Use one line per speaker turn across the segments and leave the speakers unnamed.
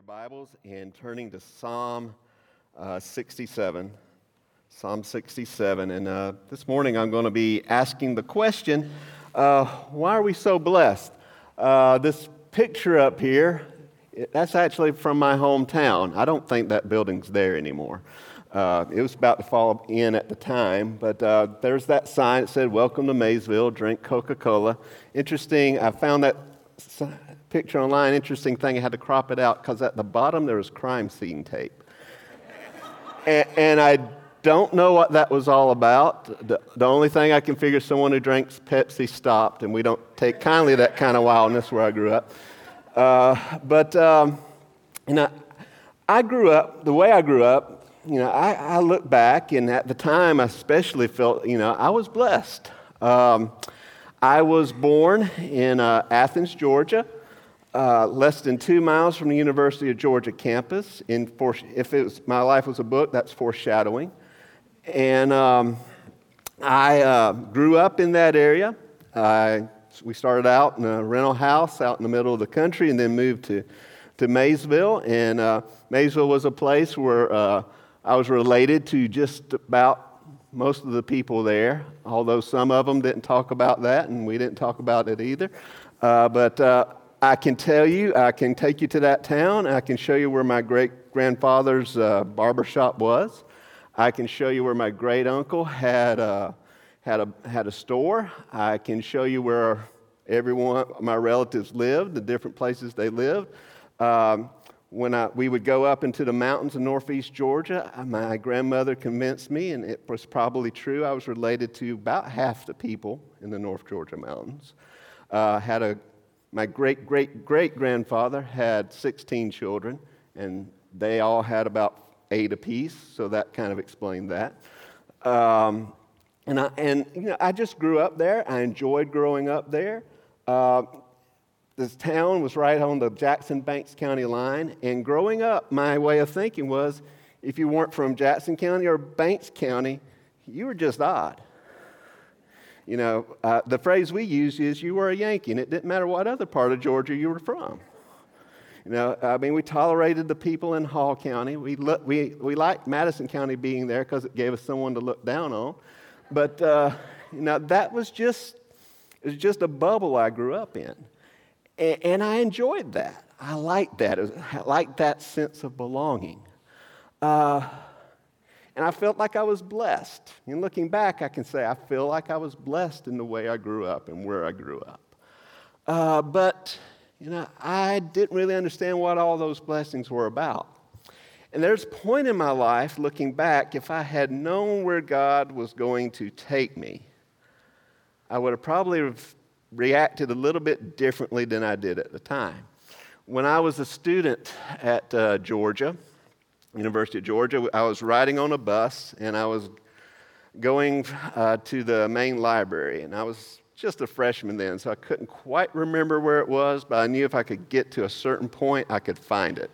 your Bibles and turning to Psalm uh, 67. Psalm 67. And uh, this morning I'm going to be asking the question uh, why are we so blessed? Uh, this picture up here, that's actually from my hometown. I don't think that building's there anymore. Uh, it was about to fall in at the time, but uh, there's that sign that said, Welcome to Maysville, drink Coca Cola. Interesting, I found that picture online. Interesting thing, I had to crop it out because at the bottom there was crime scene tape. and, and, I don't know what that was all about. The, the, only thing I can figure someone who drinks Pepsi stopped, and we don't take kindly that kind of wildness where I grew up. Uh, but, um, you know, I grew up, the way I grew up, you know, I, I, look back, and at the time I especially felt, you know, I was blessed. Um, I was born in uh, Athens, Georgia uh, less than two miles from the University of Georgia campus. In for, if it was, my life was a book, that's foreshadowing. And um, I uh, grew up in that area. I, we started out in a rental house out in the middle of the country and then moved to, to Maysville. And uh, Maysville was a place where uh, I was related to just about most of the people there, although some of them didn't talk about that and we didn't talk about it either. Uh, but uh, I can tell you, I can take you to that town. I can show you where my great grandfather's uh, barber shop was. I can show you where my great uncle had a, had, a, had a store. I can show you where everyone, my relatives lived, the different places they lived. Um, when I, we would go up into the mountains of northeast Georgia, my grandmother convinced me, and it was probably true, I was related to about half the people in the North Georgia mountains. Uh, had a my great great great grandfather had 16 children, and they all had about eight apiece, so that kind of explained that. Um, and I, and you know, I just grew up there. I enjoyed growing up there. Uh, this town was right on the Jackson Banks County line, and growing up, my way of thinking was if you weren't from Jackson County or Banks County, you were just odd. You know, uh, the phrase we use is you were a Yankee, and it didn't matter what other part of Georgia you were from. You know, I mean, we tolerated the people in Hall County. We, look, we, we liked Madison County being there because it gave us someone to look down on. But, uh, you know, that was just, it was just a bubble I grew up in. And, and I enjoyed that. I liked that. Was, I liked that sense of belonging. Uh, and I felt like I was blessed. And looking back, I can say I feel like I was blessed in the way I grew up and where I grew up. Uh, but, you know, I didn't really understand what all those blessings were about. And there's a point in my life, looking back, if I had known where God was going to take me, I would have probably reacted a little bit differently than I did at the time. When I was a student at uh, Georgia, University of Georgia. I was riding on a bus and I was going uh, to the main library, and I was just a freshman then, so I couldn't quite remember where it was, but I knew if I could get to a certain point, I could find it.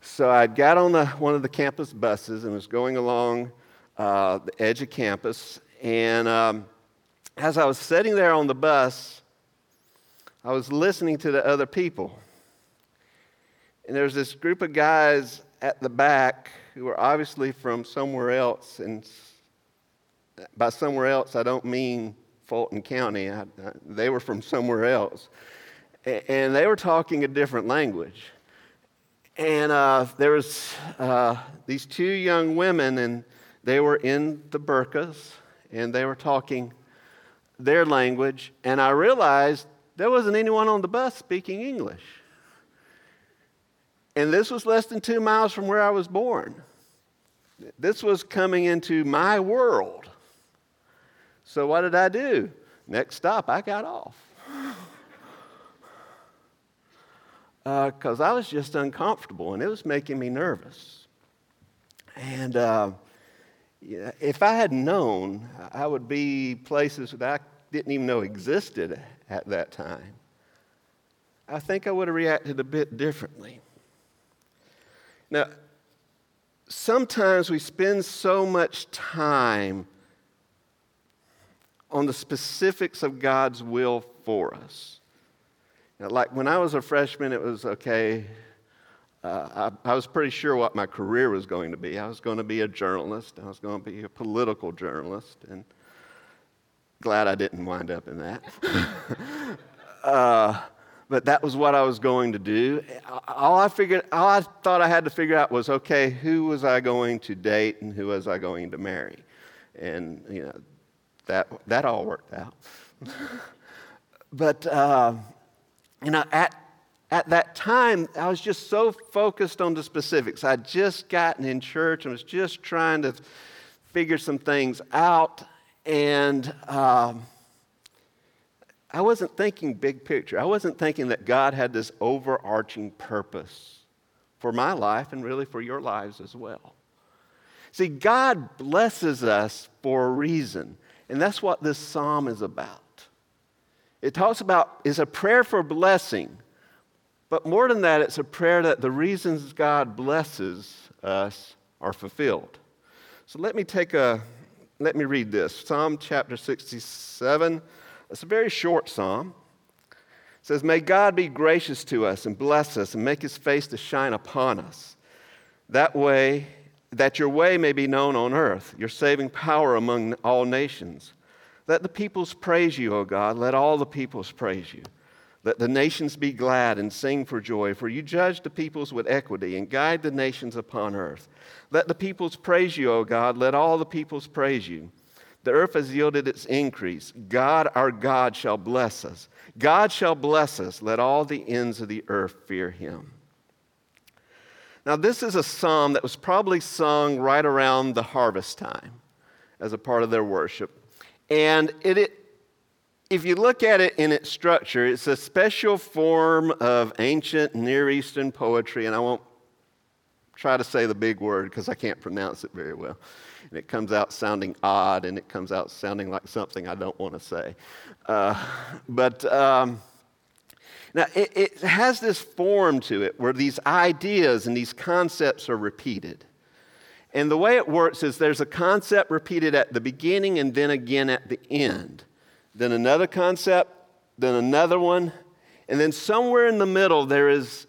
So I got on the, one of the campus buses and was going along uh, the edge of campus, and um, as I was sitting there on the bus, I was listening to the other people. And there was this group of guys at the back who are obviously from somewhere else, and by somewhere else, I don't mean Fulton County. I, I, they were from somewhere else. and they were talking a different language. And uh, there was uh, these two young women, and they were in the burqas, and they were talking their language. And I realized there wasn't anyone on the bus speaking English. And this was less than two miles from where I was born. This was coming into my world. So, what did I do? Next stop, I got off. Because uh, I was just uncomfortable and it was making me nervous. And uh, if I had known, I would be places that I didn't even know existed at that time. I think I would have reacted a bit differently. Now, sometimes we spend so much time on the specifics of God's will for us. like when I was a freshman, it was okay, uh, I, I, was pretty sure what my career was going to be. I was going to be a journalist. I was going to be a political journalist, and glad I didn't wind up in that. uh, but that was what I was going to do. All I figured, all I thought I had to figure out was, okay, who was I going to date and who was I going to marry, and you know, that that all worked out. but uh, you know, at at that time, I was just so focused on the specifics. I'd just gotten in church and was just trying to figure some things out. And um, I wasn't thinking big picture. I wasn't thinking that God had this overarching purpose for my life and really for your lives as well. See, God blesses us for a reason, and that's what this psalm is about. It talks about is a prayer for blessing but more than that, it's a prayer that the reasons God blesses us are fulfilled. So let me take a, let me read this Psalm chapter 67. It's a very short psalm. It says, May God be gracious to us and bless us and make his face to shine upon us. That way, that your way may be known on earth, your saving power among all nations. Let the peoples praise you, O God. Let all the peoples praise you. Let the nations be glad and sing for joy, for you judge the peoples with equity and guide the nations upon earth. Let the peoples praise you, O God. Let all the peoples praise you. The earth has yielded its increase. God, our God, shall bless us. God shall bless us. Let all the ends of the earth fear him. Now, this is a psalm that was probably sung right around the harvest time as a part of their worship. And it, it if you look at it in its structure, it's a special form of ancient Near Eastern poetry, and I won't try to say the big word because I can't pronounce it very well. And it comes out sounding odd, and it comes out sounding like something I don't want to say. Uh, but um, now it, it has this form to it where these ideas and these concepts are repeated. And the way it works is there's a concept repeated at the beginning and then again at the end then another concept, then another one, and then somewhere in the middle there is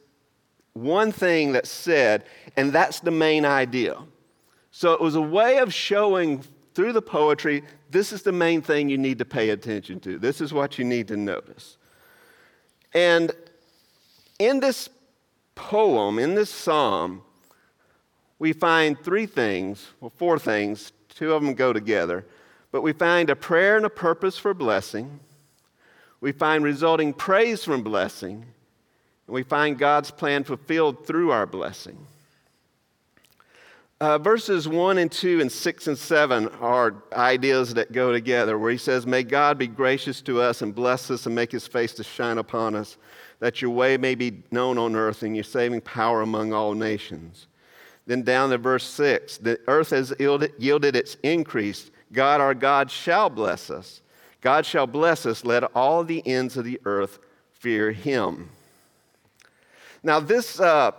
one thing that's said, and that's the main idea. So it was a way of showing through the poetry this is the main thing you need to pay attention to. This is what you need to notice. And in this poem, in this psalm, we find three things, well, four things. Two of them go together. But we find a prayer and a purpose for blessing. We find resulting praise from blessing. We find God's plan fulfilled through our blessing. Uh, verses 1 and 2 and 6 and 7 are ideas that go together where he says, May God be gracious to us and bless us and make his face to shine upon us, that your way may be known on earth and your saving power among all nations. Then down to verse 6 the earth has yielded its increase God our God shall bless us. God shall bless us. Let all the ends of the earth fear him. Now, this, uh,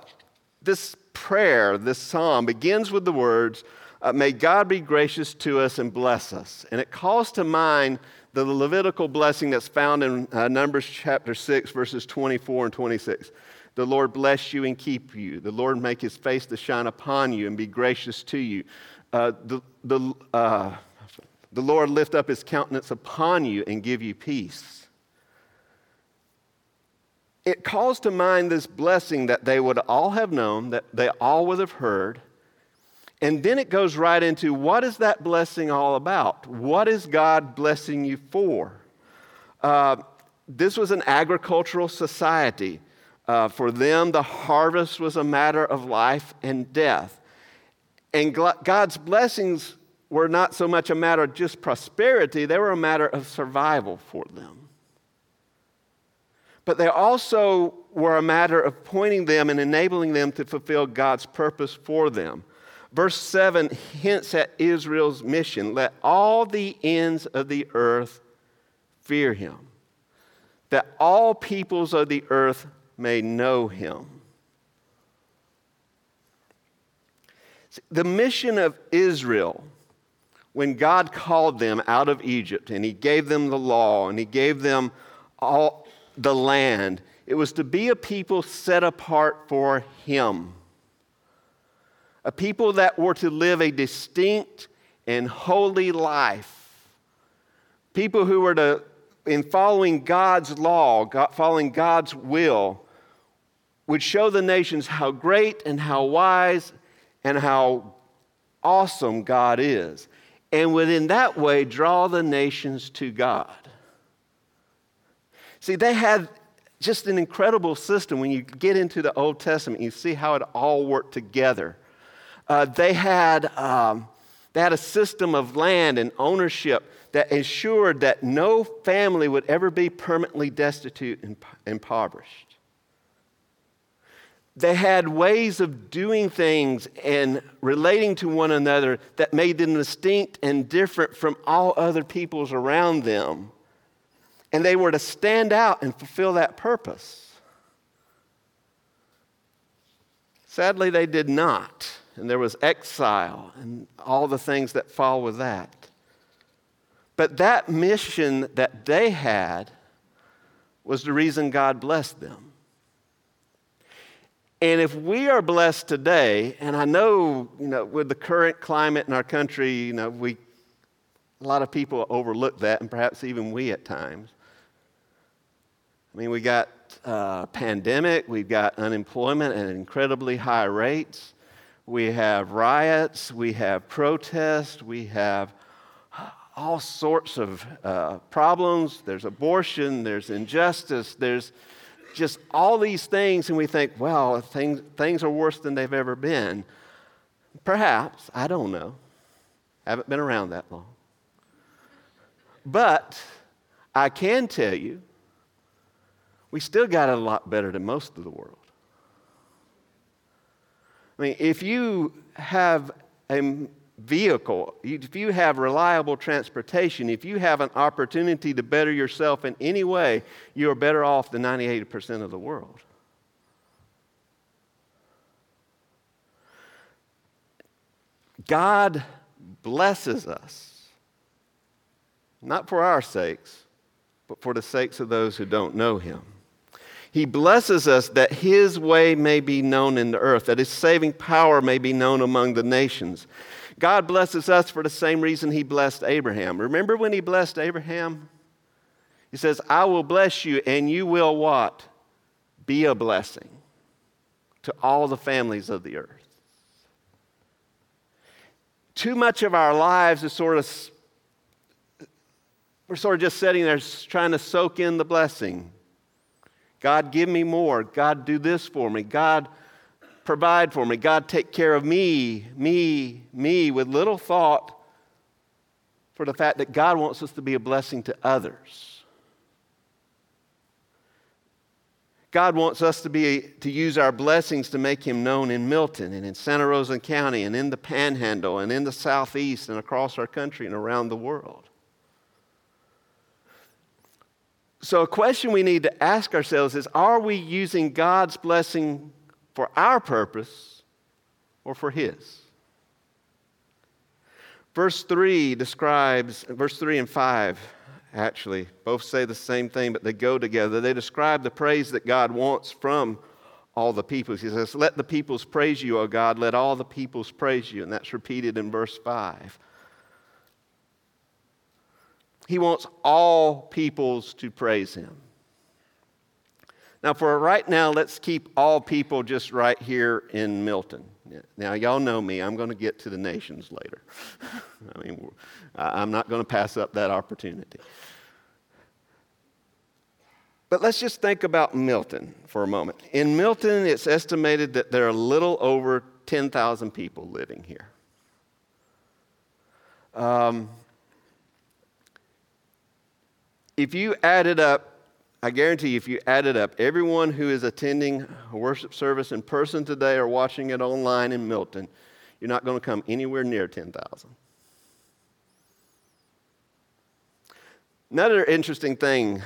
this prayer, this psalm, begins with the words, uh, May God be gracious to us and bless us. And it calls to mind the Levitical blessing that's found in uh, Numbers chapter 6, verses 24 and 26. The Lord bless you and keep you. The Lord make his face to shine upon you and be gracious to you. Uh, the, the, uh, the Lord lift up his countenance upon you and give you peace. It calls to mind this blessing that they would all have known, that they all would have heard. And then it goes right into what is that blessing all about? What is God blessing you for? Uh, this was an agricultural society. Uh, for them, the harvest was a matter of life and death. And God's blessings were not so much a matter of just prosperity, they were a matter of survival for them. But they also were a matter of pointing them and enabling them to fulfill God's purpose for them. Verse 7 hints at Israel's mission let all the ends of the earth fear him, that all peoples of the earth may know him. The mission of Israel when God called them out of Egypt and He gave them the law and He gave them all the land, it was to be a people set apart for Him. A people that were to live a distinct and holy life. People who were to, in following God's law, following God's will, would show the nations how great and how wise and how awesome God is. And would in that way draw the nations to God. See, they had just an incredible system. When you get into the Old Testament, you see how it all worked together. Uh, they, had, um, they had a system of land and ownership that ensured that no family would ever be permanently destitute and impoverished. They had ways of doing things and relating to one another that made them distinct and different from all other peoples around them. And they were to stand out and fulfill that purpose. Sadly, they did not. And there was exile and all the things that fall with that. But that mission that they had was the reason God blessed them. And if we are blessed today, and I know, you know, with the current climate in our country, you know, we, a lot of people overlook that, and perhaps even we at times. I mean, we got uh, pandemic, we've got unemployment at incredibly high rates, we have riots, we have protests, we have all sorts of uh, problems. There's abortion, there's injustice, there's just all these things, and we think, well, things, things are worse than they've ever been. Perhaps, I don't know. I Haven't been around that long. But I can tell you, we still got it a lot better than most of the world. I mean, if you have a vehicle, if you have reliable transportation, if you have an opportunity to better yourself in any way, you are better off than 98% of the world. God blesses us, not for our sakes, but for the sakes of those who don't know Him. He blesses us that His way may be known in the earth, that His saving power may be known among the nations. God blesses us for the same reason He blessed Abraham. Remember when He blessed Abraham? He says, I will bless you, and you will what? Be a blessing to all the families of the earth. Too much of our lives is sort of, we're sort of just sitting there trying to soak in the blessing. God, give me more. God, do this for me. God, provide for me. God, take care of me, me, me, with little thought for the fact that God wants us to be a blessing to others. God wants us to, be, to use our blessings to make Him known in Milton and in Santa Rosa County and in the Panhandle and in the Southeast and across our country and around the world. So, a question we need to ask ourselves is Are we using God's blessing for our purpose or for His. Verse 3 describes, verse 3 and 5 actually, both say the same thing, but they go together. They describe the praise that God wants from all the peoples. He says, Let the peoples praise you, O God, let all the peoples praise you. And that's repeated in verse 5. He wants all peoples to praise him. Now, for right now, let's keep all people just right here in Milton. Now, y'all know me. I'm going to get to the nations later. I mean, I'm not going to pass up that opportunity. But let's just think about Milton for a moment. In Milton, it's estimated that there are a little over 10,000 people living here. Um, if you added up I guarantee you, if you added up everyone who is attending a worship service in person today or watching it online in Milton, you're not going to come anywhere near 10,000. Another interesting thing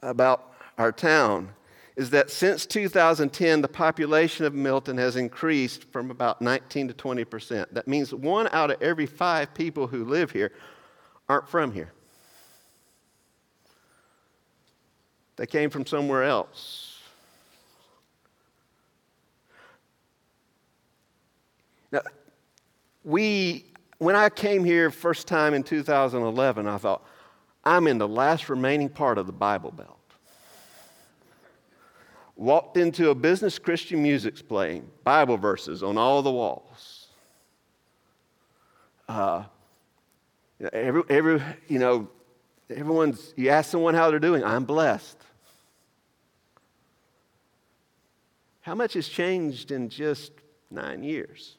about our town is that since 2010, the population of Milton has increased from about 19 to 20 percent. That means one out of every five people who live here aren't from here. They came from somewhere else. Now, we, when I came here first time in 2011, I thought, I'm in the last remaining part of the Bible Belt. Walked into a business, Christian music's playing, Bible verses on all the walls. Uh, every, every, you know, everyone's, you ask someone how they're doing, I'm blessed. How much has changed in just nine years?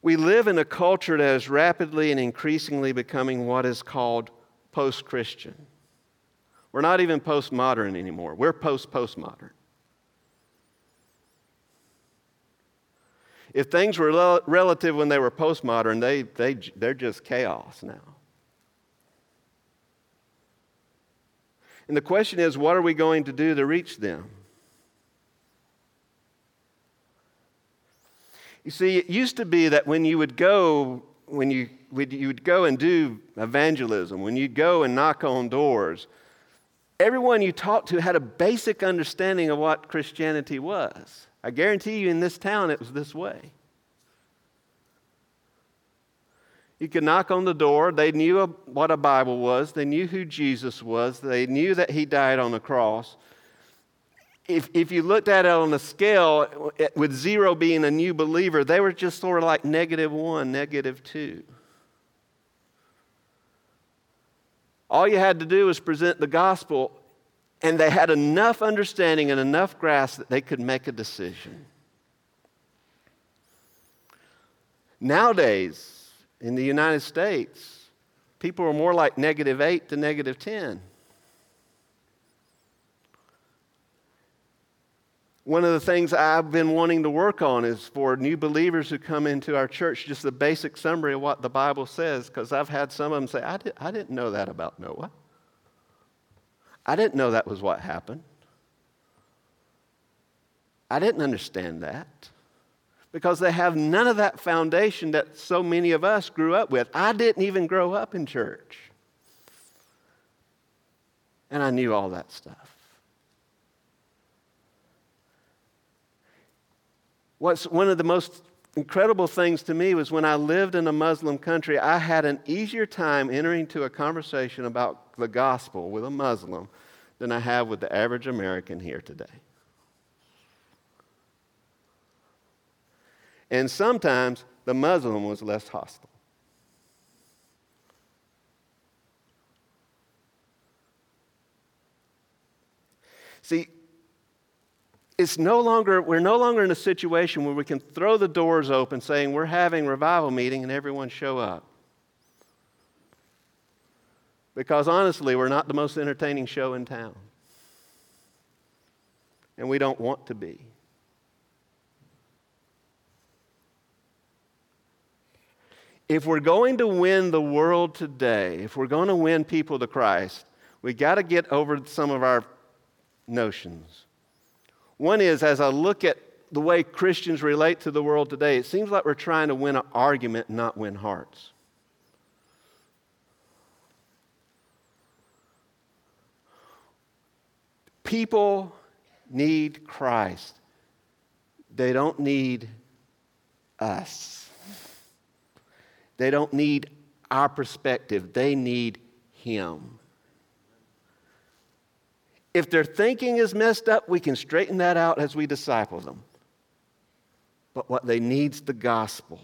We live in a culture that is rapidly and increasingly becoming what is called post Christian. We're not even postmodern anymore, we're post postmodern. If things were relative when they were postmodern, they, they, they're just chaos now. And the question is, what are we going to do to reach them? You see, it used to be that when you would go, when you, when you would go and do evangelism, when you'd go and knock on doors, everyone you talked to had a basic understanding of what Christianity was. I guarantee you in this town it was this way. You could knock on the door. They knew what a Bible was. They knew who Jesus was. They knew that he died on the cross. If, if you looked at it on a scale, with zero being a new believer, they were just sort of like negative one, negative two. All you had to do was present the gospel, and they had enough understanding and enough grasp that they could make a decision. Nowadays, in the United States, people are more like negative 8 to negative 10. One of the things I've been wanting to work on is for new believers who come into our church, just a basic summary of what the Bible says, because I've had some of them say, I, did, I didn't know that about Noah. I didn't know that was what happened. I didn't understand that because they have none of that foundation that so many of us grew up with. I didn't even grow up in church. And I knew all that stuff. What's one of the most incredible things to me was when I lived in a Muslim country, I had an easier time entering into a conversation about the gospel with a Muslim than I have with the average American here today. And sometimes the Muslim was less hostile. See, it's no longer, we're no longer in a situation where we can throw the doors open saying we're having revival meeting and everyone show up. Because honestly, we're not the most entertaining show in town. And we don't want to be. If we're going to win the world today, if we're going to win people to Christ, we got to get over some of our notions. One is as I look at the way Christians relate to the world today, it seems like we're trying to win an argument, not win hearts. People need Christ, they don't need us. They don't need our perspective, they need Him. If their thinking is messed up, we can straighten that out as we disciple them. But what they need is the gospel.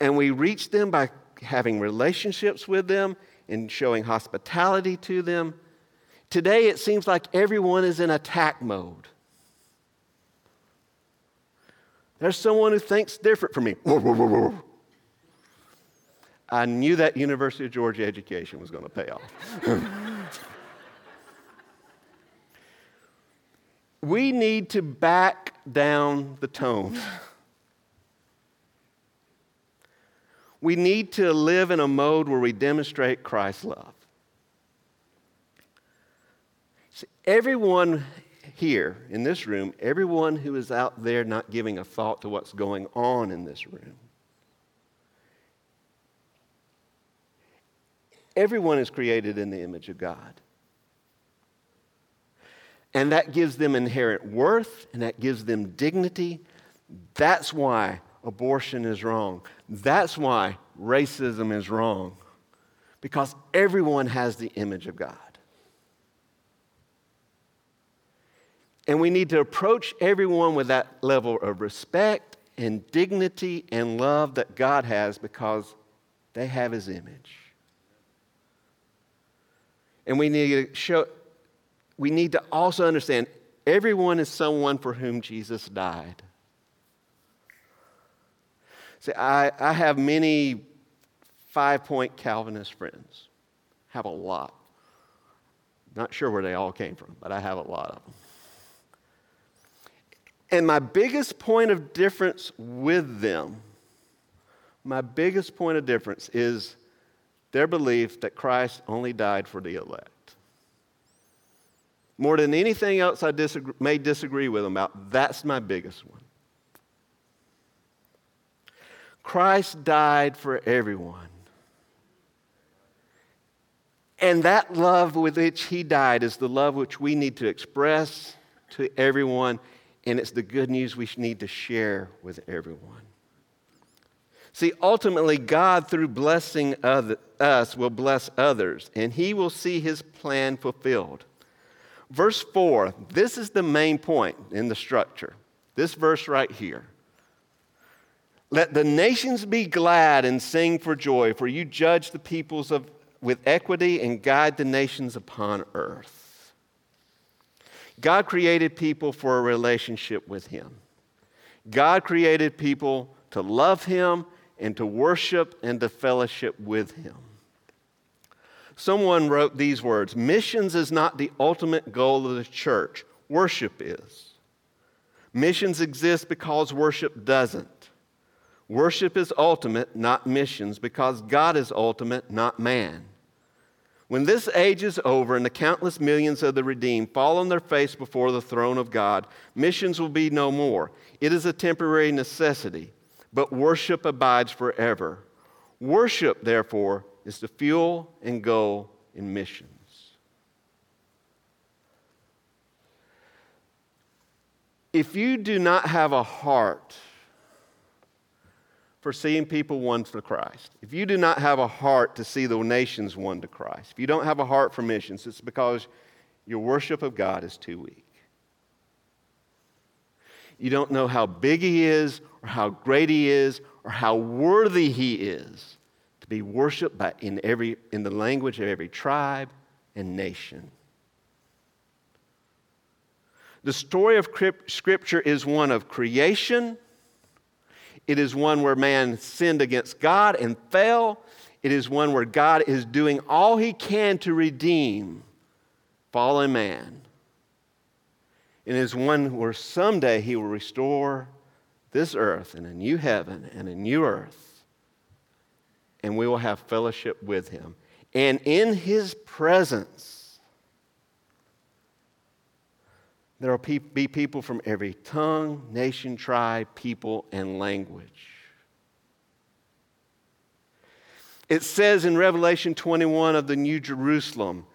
And we reach them by having relationships with them and showing hospitality to them. Today, it seems like everyone is in attack mode. There's someone who thinks different from me. I knew that University of Georgia education was going to pay off. we need to back down the tone. We need to live in a mode where we demonstrate Christ's love. See, everyone here in this room, everyone who is out there not giving a thought to what's going on in this room, everyone is created in the image of God. And that gives them inherent worth and that gives them dignity. That's why abortion is wrong. That's why racism is wrong. Because everyone has the image of God. And we need to approach everyone with that level of respect and dignity and love that God has because they have His image. And we need to show, we need to also understand everyone is someone for whom Jesus died. See, I, I have many five point Calvinist friends, have a lot. Not sure where they all came from, but I have a lot of them. And my biggest point of difference with them, my biggest point of difference is their belief that Christ only died for the elect. More than anything else I disagree, may disagree with them about, that's my biggest one. Christ died for everyone. And that love with which he died is the love which we need to express to everyone and it's the good news we need to share with everyone. See, ultimately, God, through blessing other, us, will bless others, and He will see His plan fulfilled. Verse 4, this is the main point in the structure. This verse right here. Let the nations be glad and sing for joy, for you judge the peoples of, with equity and guide the nations upon earth. God created people for a relationship with Him. God created people to love Him and to worship and to fellowship with Him. Someone wrote these words Missions is not the ultimate goal of the church, worship is. Missions exist because worship doesn't. Worship is ultimate, not missions, because God is ultimate, not man. When this age is over and the countless millions of the redeemed fall on their face before the throne of God, missions will be no more. It is a temporary necessity, but worship abides forever. Worship, therefore, is the fuel and goal in missions. If you do not have a heart for seeing people won to Christ, if you do not have a heart to see the nations won to Christ, if you don't have a heart for missions, it's because your worship of God is too weak. You don't know how big He is, or how great He is, or how worthy He is to be worshiped by, in, every, in the language of every tribe and nation. The story of Scripture is one of creation it is one where man sinned against God and fell. It is one where God is doing all he can to redeem fallen man. It is one where someday he will restore this earth in a new heaven and a new earth. And we will have fellowship with him. And in his presence, There will be people from every tongue, nation, tribe, people, and language. It says in Revelation 21 of the New Jerusalem,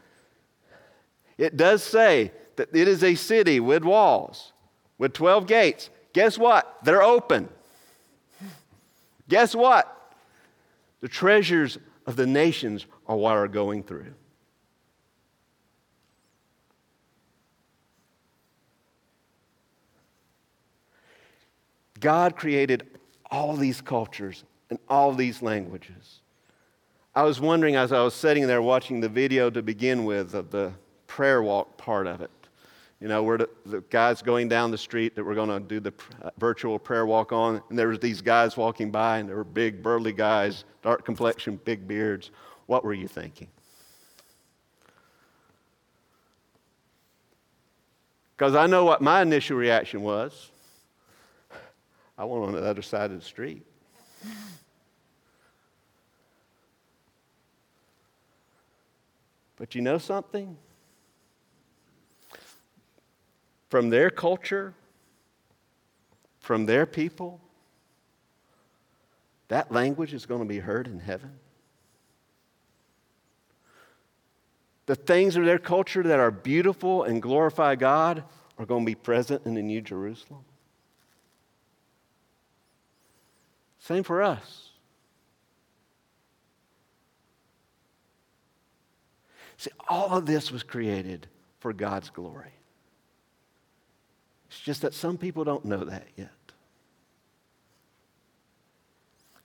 it does say that it is a city with walls, with 12 gates. Guess what? They're open. Guess what? The treasures of the nations are what are going through. God created all these cultures and all these languages. I was wondering as I was sitting there watching the video to begin with of the prayer walk part of it. You know, where the, the guys going down the street that we're going to do the uh, virtual prayer walk on, and there was these guys walking by, and they were big, burly guys, dark complexion, big beards. What were you thinking? Because I know what my initial reaction was. I went on the other side of the street. But you know something? From their culture, from their people, that language is going to be heard in heaven. The things of their culture that are beautiful and glorify God are going to be present in the New Jerusalem. Same for us. See, all of this was created for God's glory. It's just that some people don't know that yet.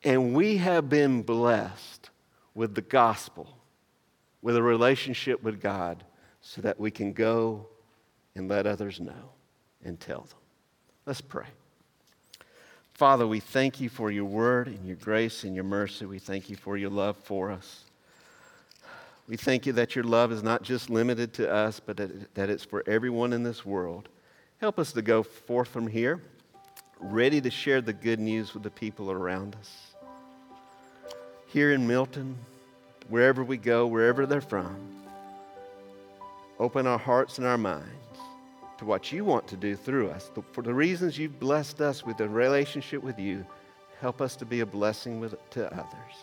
And we have been blessed with the gospel, with a relationship with God, so that we can go and let others know and tell them. Let's pray. Father, we thank you for your word and your grace and your mercy. We thank you for your love for us. We thank you that your love is not just limited to us, but that, it's for everyone in this world. Help us to go forth from here, ready to share the good news with the people around us. Here in Milton, wherever we go, wherever they're from, open our hearts and our minds to what you want to do through us. For the reasons you've blessed us with a relationship with you, help us to be a blessing with, to others.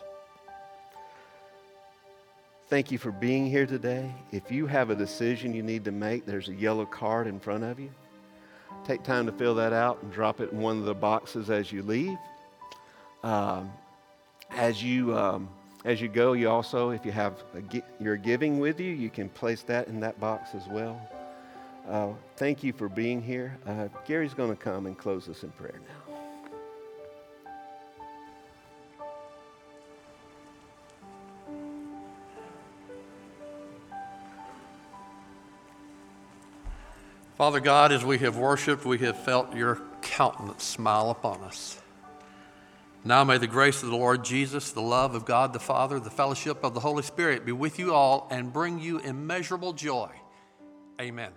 Thank you for being here today. If you have a decision you need to make, there's a yellow card in front of you. Take time to fill that out and drop it in one of the boxes as you leave. Um, as you um, as you go, you also, if you have your giving with you, you can place that in that box as well. Uh, thank you for being here. Uh, Gary's going to come and close us in prayer now.
Father God, as we have worshiped, we have felt your countenance smile upon us. Now may the grace of the Lord Jesus, the love of God the Father, the fellowship of the Holy Spirit be with you all and bring you immeasurable joy. Amen.